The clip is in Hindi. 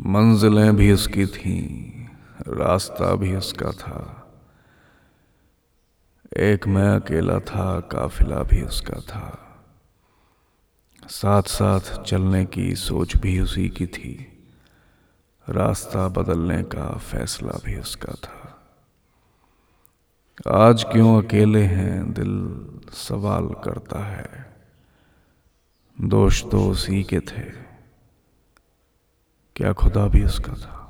मंजिलें भी उसकी थीं, रास्ता भी उसका था। एक मैं अकेला था, काफिला भी उसका था। साथ साथ चलने की सोच भी उसी की थी। रास्ता बदलने का फैसला भी उसका था। आज क्यों अकेले हैं, दिल सवाल करता है। दोष तो उसी के थे। क्या खुदा भी उसका था।